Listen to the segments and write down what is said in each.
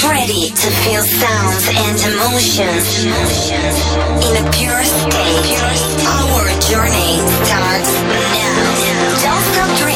Ready to feel sounds and emotions in a pure state. Our journey starts now. Don't stop dreaming.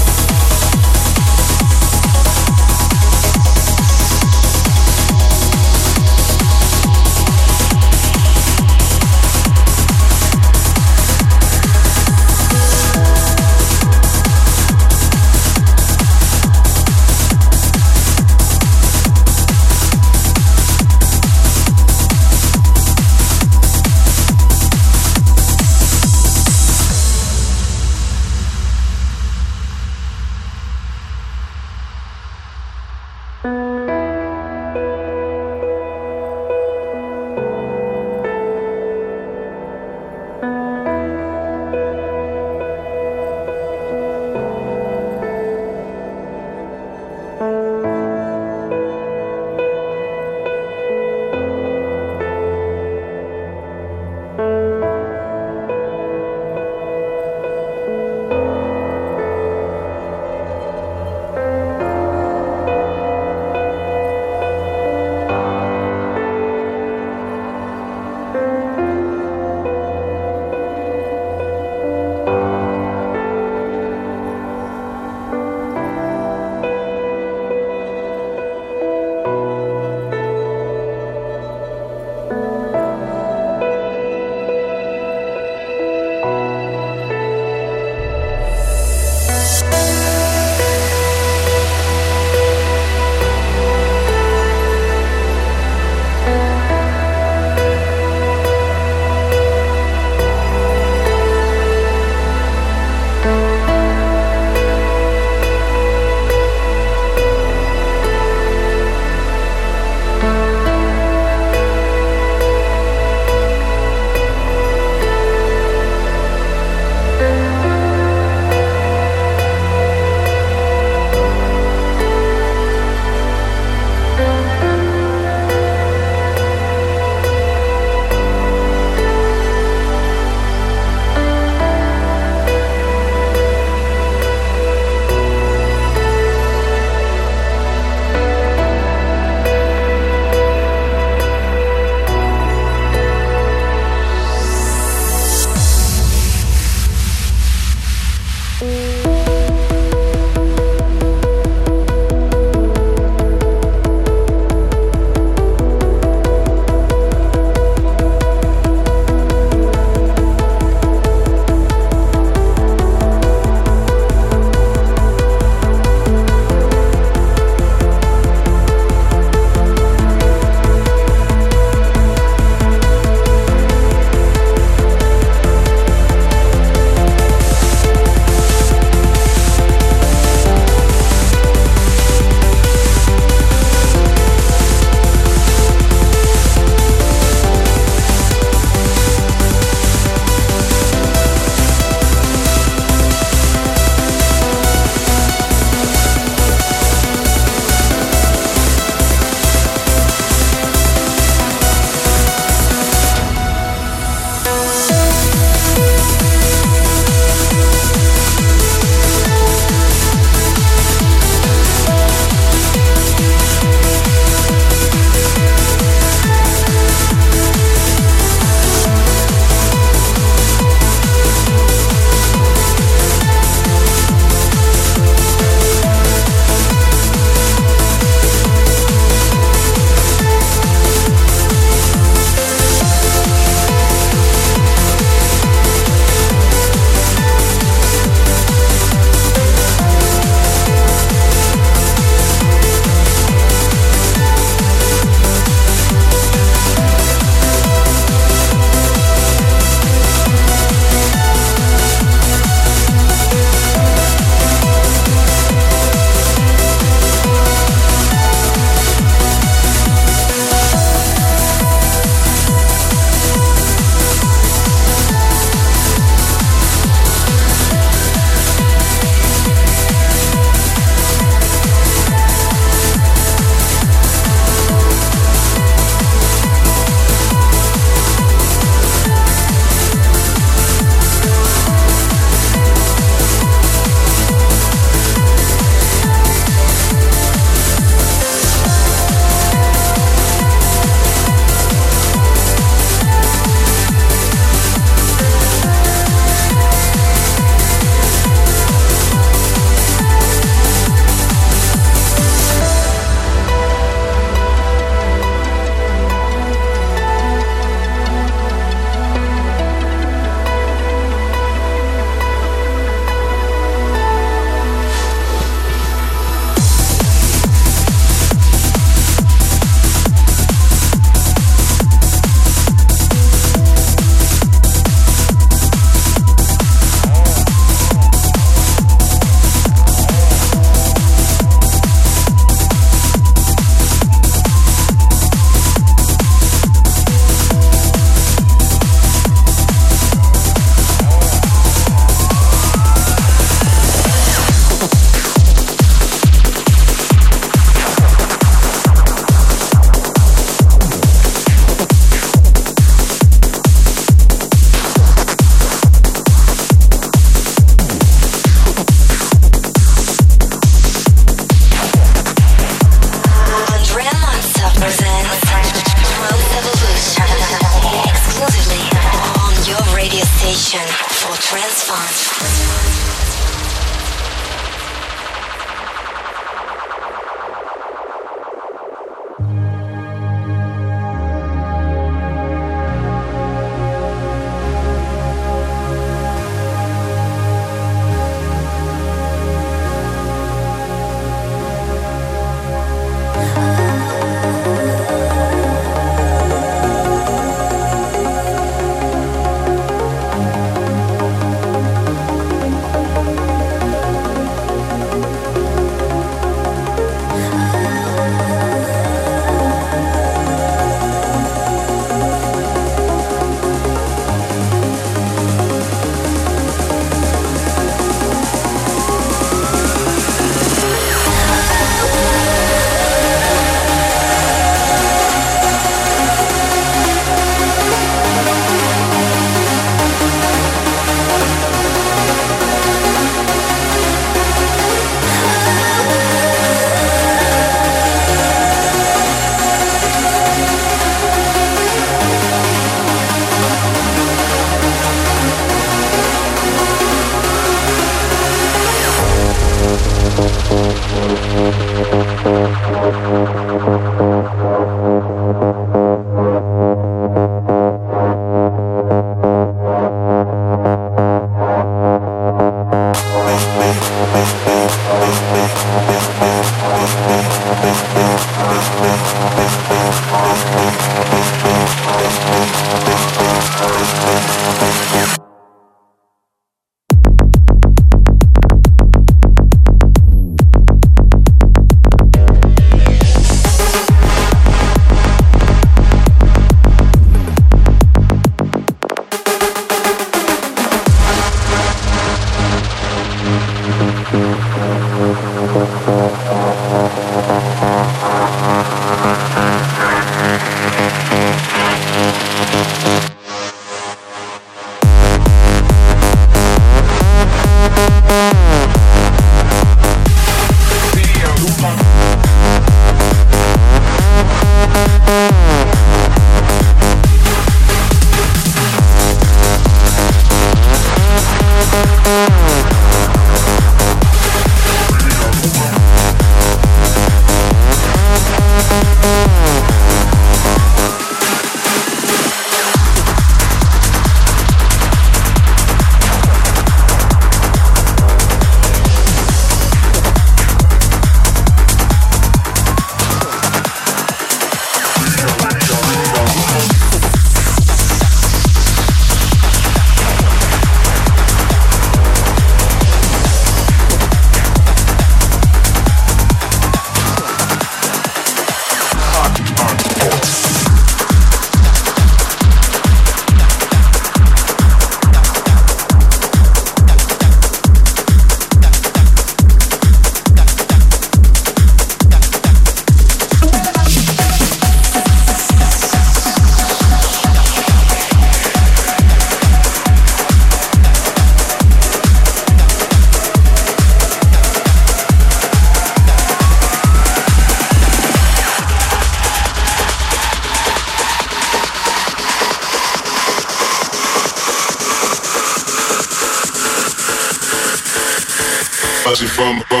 bouncing from above.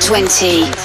20.